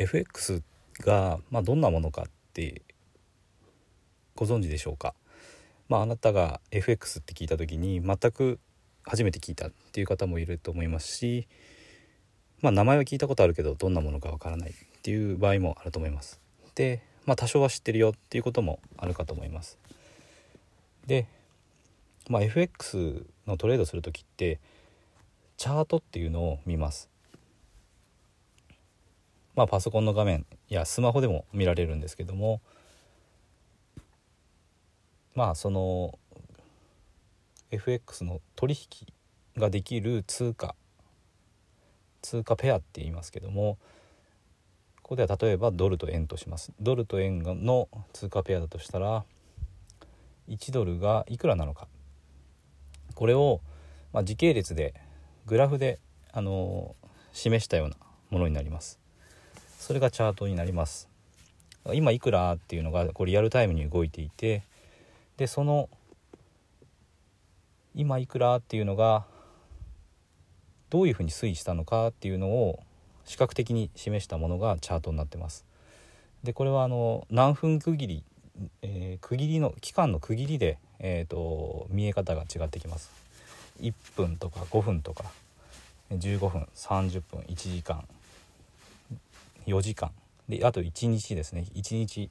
FX が、まあ、どんなものかってご存知でしょうか、まあ、あなたが FX って聞いた時に全く初めて聞いたっていう方もいると思いますし、まあ、名前は聞いたことあるけどどんなものかわからないっていう場合もあると思います。で、まあ、多少は知ってるよっていうこともあるかと思います。で、まあ、FX のトレードする時ってチャートっていうのを見ます。まあ、パソコンの画面やスマホでも見られるんですけどもまあその FX の取引ができる通貨通貨ペアって言いますけどもここでは例えばドルと円とします。ドルと円の通貨ペアだとしたら1ドルがいくらなのか。これを、ま、時系列でグラフで、あの示したようなものになります。それがチャートになります今いくらっていうのがこうリアルタイムに動いていてでその今いくらっていうのがどういうふうに推移したのかっていうのを視覚的に示したものがチャートになってます。でこれはあの何分区切り、えー、区切りの期間の区切りで、えーと、見え方が違ってきます。1分とか5分とか15分30分1時間4時間。であと1日ですね。1日。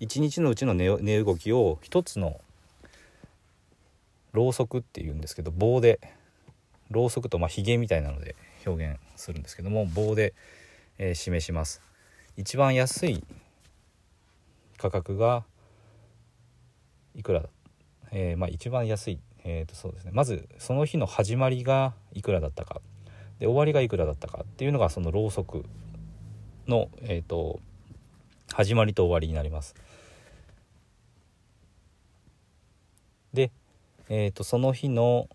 1日のうちの寝動きを一つのろうそくっていうんですけど棒でろうそくとまあひげみたいなので表現するんですけども棒で、えー、示します。一番安い価格がいくら、えー、まあ一番安い、えー、とそうですね。まずその日の始まりがいくらだったか。で終わりがいくらだったかっていうのがそのろうそくの、えーと、始まりと終わりになります。で、えーと、その日の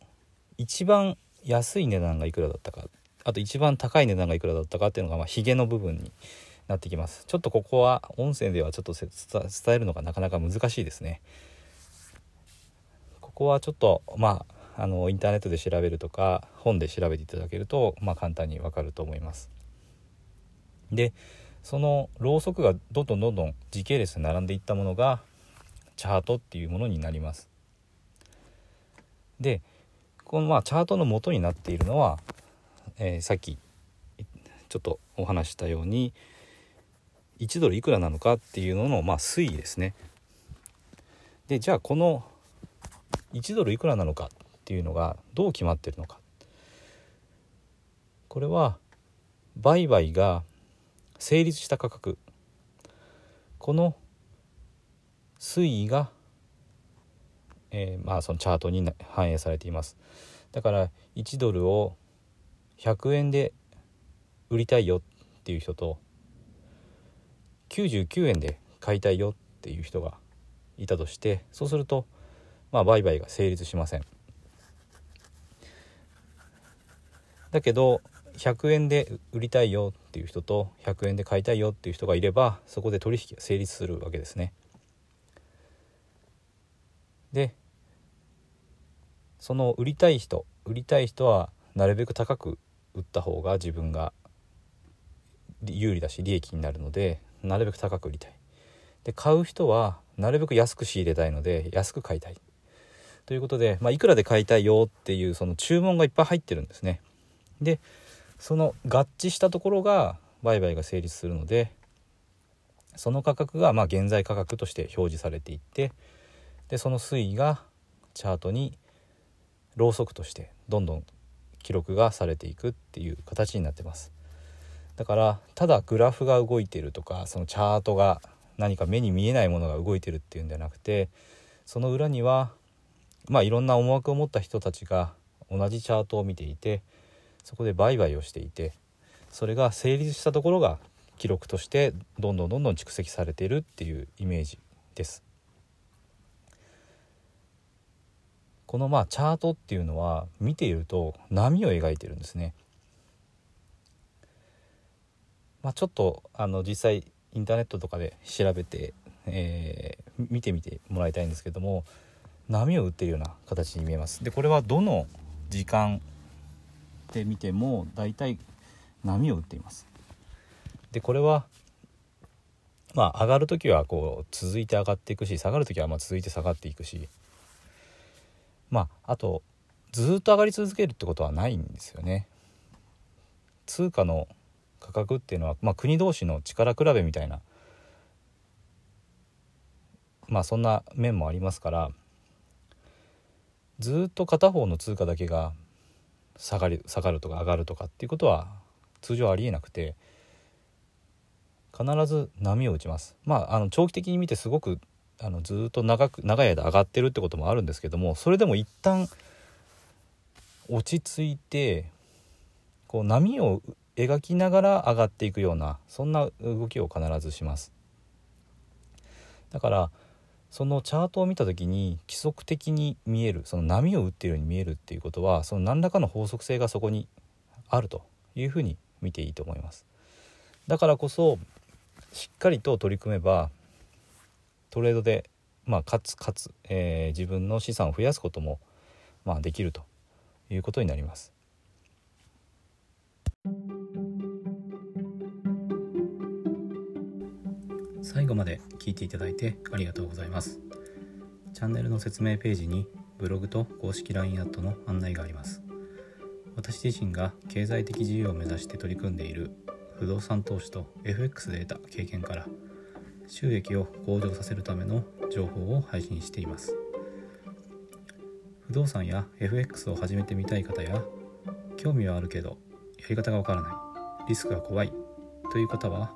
一番安い値段がいくらだったかあと一番高い値段がいくらだったかっていうのが、まあ、ヒゲの部分になってきます。ちょっとここは音声ではちょっと伝えるのがなかなか難しいですね。ここはちょっとまああのインターネットで調べるとか本で調べていただけると、まあ、簡単にわかると思います。でそのろうそくがどんどんどんどん時系列で並んでいったものがチャートっていうものになります。でこのまあチャートの元になっているのは、えー、さっきちょっとお話したように1ドルいくらなのかっていうののまあ推移ですね。でじゃあこの1ドルいくらなのかっていうのがどう決まってるのか。これは売買が成立した価格。この推移が、えー、まあそのチャートに反映されています。だから1ドルを100円で売りたいよっていう人と99円で買いたいよっていう人がいたとしてそうするとまあ売買が成立しません。だけど100円で売りたいよっていう人と100円で買いたいよっていう人がいればそこで取引が成立するわけですね。でその売りたい人売りたい人はなるべく高く売った方が自分が有利だし利益になるのでなるべく高く売りたい。で買う人はなるべく安く仕入れたいので安く買いたい。ということで、まあ、いくらで買いたいよっていうその注文がいっぱい入ってるんですね。でその合致したところが売買が成立するのでその価格がま現在価格として表示されていってでその推移がチャートにろうそくとしてどんどん記録がされていくっていう形になってます。だからただグラフが動いてるとかそのチャートが何か目に見えないものが動いてるっていうんじゃなくてその裏にはまあいろんな思惑を持った人たちが同じチャートを見ていてそこで売買をしていてそれが成立したところが記録としてどんどんどんどん蓄積されているっていうイメージです。このまあチャートっていうのは見ていると波を描いてるんですね。まあ、ちょっとあの実際インターネットとかで調べて、えー、見てみてもらいたいんですけども波を打ってるような形に見えます。でこれはどの時間ってみても大体波を打っていますでこれはまあ上がる時はこう続いて上がっていくし下がる時はまあ続いて下がっていくしまああとずっと上がり続けるってことはないんですよね。通貨の価格っていうのは、まあ、国同士の力比べみたいなまあそんな面もありますからずっと片方の通貨だけが下がり下がるとか上がるとかっていうことは通常ありえなくて必ず波を打ちます。まああの長期的に見てすごくあのずっと長く長い間上がってるってこともあるんですけどもそれでも一旦落ち着いてこう波を描きながら上がっていくようなそんな動きを必ずします。だからそのチャートを見た時に規則的に見えるその波を打っているように見えるっていうことはその何らかの法則性がそこにあるというふうに見ていいと思いますだからこそしっかりと取り組めばトレードでまあ、かつかつ、えー、自分の資産を増やすことも、まあ、できるということになります。最後まで聞いていただいてありがとうございます。チャンネルの説明ページにブログと公式 LINE アットの案内があります。私自身が経済的自由を目指して取り組んでいる不動産投資と FX で得た経験から収益を向上させるための情報を配信しています不動産や FX を始めてみたい方や興味はあるけどやり方がわからないリスクが怖いという方は